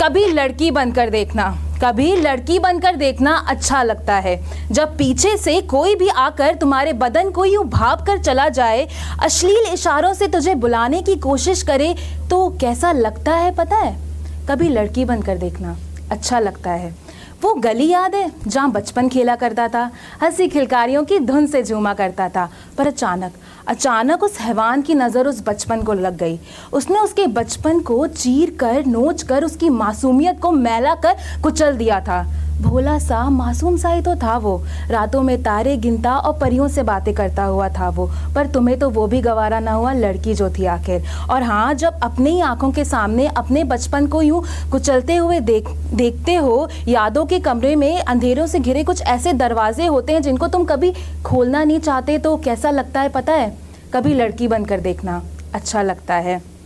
कभी लड़की बनकर देखना, कभी लड़की बनकर देखना अच्छा लगता है। जब पीछे से कोई भी आकर तुम्हारे बदन को यूँ भाप कर चला जाए, अश्लील इशारों से तुझे बुलाने की कोशिश करे तो कैसा लगता है पता है? कभी लड़की बनकर देखना अच्छा लगता है। वो गली याद है, जहाँ बचपन खेला करता था। हँसी खिलकारियों की धुन से झूमा करता था। पर अचानक अचानक उस हैवान की नज़र उस बचपन को लग गई। उसने उसके बचपन को चीर कर, नोच कर उसकी मासूमियत को मैला कर कुचल दिया था। भोला सा मासूम सा ही तो था वो। रातों में तारे गिनता और परियों से बातें करता हुआ था वो। पर तुम्हें तो वो भी गवारा ना हुआ, लड़की जो थी आखिर। और हाँ जब अपनी ही आँखों के सामने अपने बचपन को यूँ कुचलते हुए देख, देखते हो, यादों के कमरे में अंधेरों से घिरे कुछ ऐसे दरवाजे होते हैं जिनको तुम कभी खोलना नहीं चाहते तो कैसा लगता है पता है? कभी लड़की बनकर देखना अच्छा लगता है।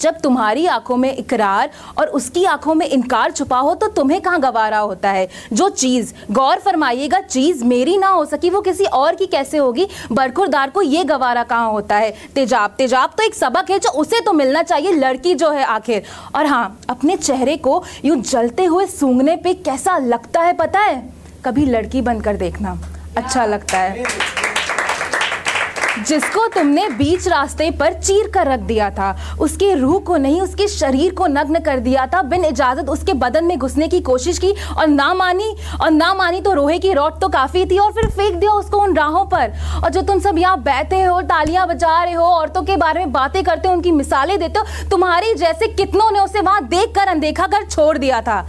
जब तुम्हारी आँखों में इकरार और उसकी आँखों में इनकार छुपा हो तो तुम्हें कहाँ गवारा होता है? जो चीज़ गौर फरमाइएगा, चीज़ मेरी ना हो सकी, वो किसी और की कैसे होगी? बरखुरदार को ये गवारा कहाँ होता है? तेजाब तेजाब तो एक सबक है जो उसे तो मिलना चाहिए, लड़की जो है आखिर। और हाँ अपने चेहरे को यूँ जलते हुए सूंघने पर कैसा लगता है पता है? कभी लड़की बनकर देखना अच्छा लगता है। जिसको तुमने बीच रास्ते पर चीर कर रख दिया था। उसके रूह को नहीं, उसके शरीर को नग्न कर दिया था। बिन इजाज़त उसके बदन में घुसने की कोशिश की और ना मानी, और ना मानी तो रोहे की रोट तो काफ़ी थी और फिर फेंक दिया उसको उन राहों पर। और जो तुम सब यहाँ बैठे हो, तालियाँ बजा रहे हो, औरतों के बारे में बातें करते हो, उनकी मिसालें देते हो, तुम्हारी जैसे कितनों ने उसे वहाँ देख कर अनदेखा कर छोड़ दिया था।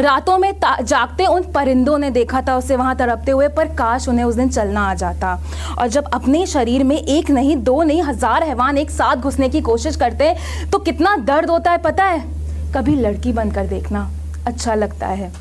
रातों में जागते उन परिंदों ने देखा था उसे वहाँ तड़पते हुए, पर काश उन्हें उस दिन चलना आ जाता। और जब अपने शरीर में एक नहीं, दो नहीं, हज़ार हैवान एक साथ घुसने की कोशिश करते हैं। तो कितना दर्द होता है, पता है? कभी लड़की बनकर देखना अच्छा लगता है।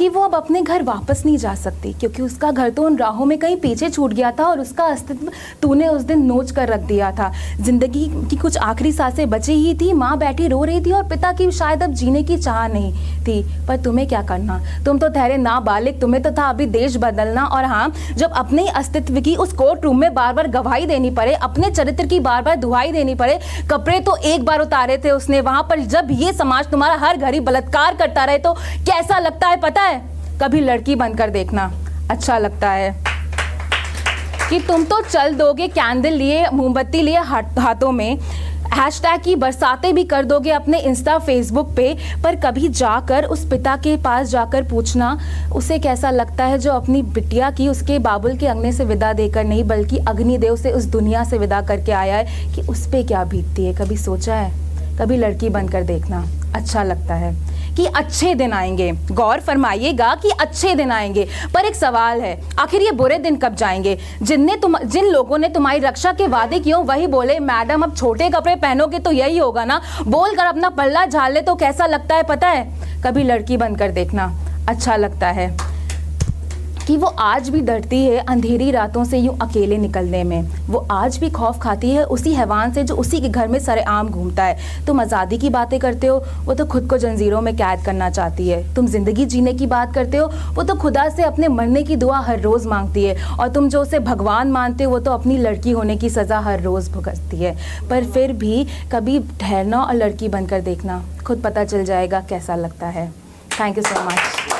कि वो अब अपने घर वापस नहीं जा सकती, क्योंकि उसका घर तो उन राहों में कहीं पीछे छूट गया था और उसका अस्तित्व तूने उस दिन नोच कर रख दिया था। ज़िंदगी की कुछ आखिरी साँसें बची ही थी, माँ बैठी रो रही थी और पिता की शायद अब जीने की चाह नहीं थी। पर तुम्हें क्या करना? तुम तो ठहरे ना बालिक, तुम्हें तो था अभी देश बदलना। और हाँ जब अपने अस्तित्व की उस कोर्ट रूम में बार बार गवाही देनी पड़े, अपने चरित्र की बार बार दुहाई देनी पड़े, कपड़े तो एक बार उतारे थे उसने, वहाँ पर जब ये समाज तुम्हारा हर घड़ी बलात्कार करता रहे तो कैसा लगता है, पता है? कभी लड़की बनकर देखना। अच्छा लगता है। कि तुम तो चल दोगे कैंडल लिए, मोमबत्ती लिए हाथों में। हैशटैग की बरसातें भी कर दोगे अपने इंस्टा फेसबुक पे, पर कभी जाकर उस पिता के पास जाकर पूछना, उसे कैसा लगता है जो अपनी बिटिया की उसके बाबुल के अंगने से विदा देकर नहीं, बल्कि अग्निदेव से उस दुनिया से विदा करके आया है कि उस पर क्या बीतती है? कभी सोचा है? कभी लड़की बनकर देखना। अच्छा लगता है। कि अच्छे दिन आएँगे। गौर फरमाइएगा कि अच्छे दिन आएँगे। पर एक सवाल है, आखिर ये बुरे दिन कब जाएँगे? जिनने तुम, जिन लोगों ने तुम्हारी रक्षा के वादे किए वही बोले, मैडम, अब छोटे कपड़े पहनोगे तो यही होगा ना? बोल कर अपना पल्ला झाल ले तो कैसा लगता है, पता है? कभी लड़की बनकर देखना अच्छा लगता है। कि वो आज भी डरती है अंधेरी रातों से यूँ अकेले निकलने में। वो आज भी खौफ खाती है उसी हैवान से जो उसी के घर में सरे आम घूमता है। तुम आज़ादी की बातें करते हो, वो तो खुद को जंजीरों में कैद करना चाहती है। तुम ज़िंदगी जीने की बात करते हो, वो तो खुदा से अपने मरने की दुआ हर रोज़ मांगती है। और तुम जो उसे भगवान मानते हो, वो तो अपनी लड़की होने की सज़ा हर रोज़ भुगतती है। पर फिर भी कभी ठहरना और लड़की बनकर देखना, खुद पता चल जाएगा कैसा लगता है। Thank you so much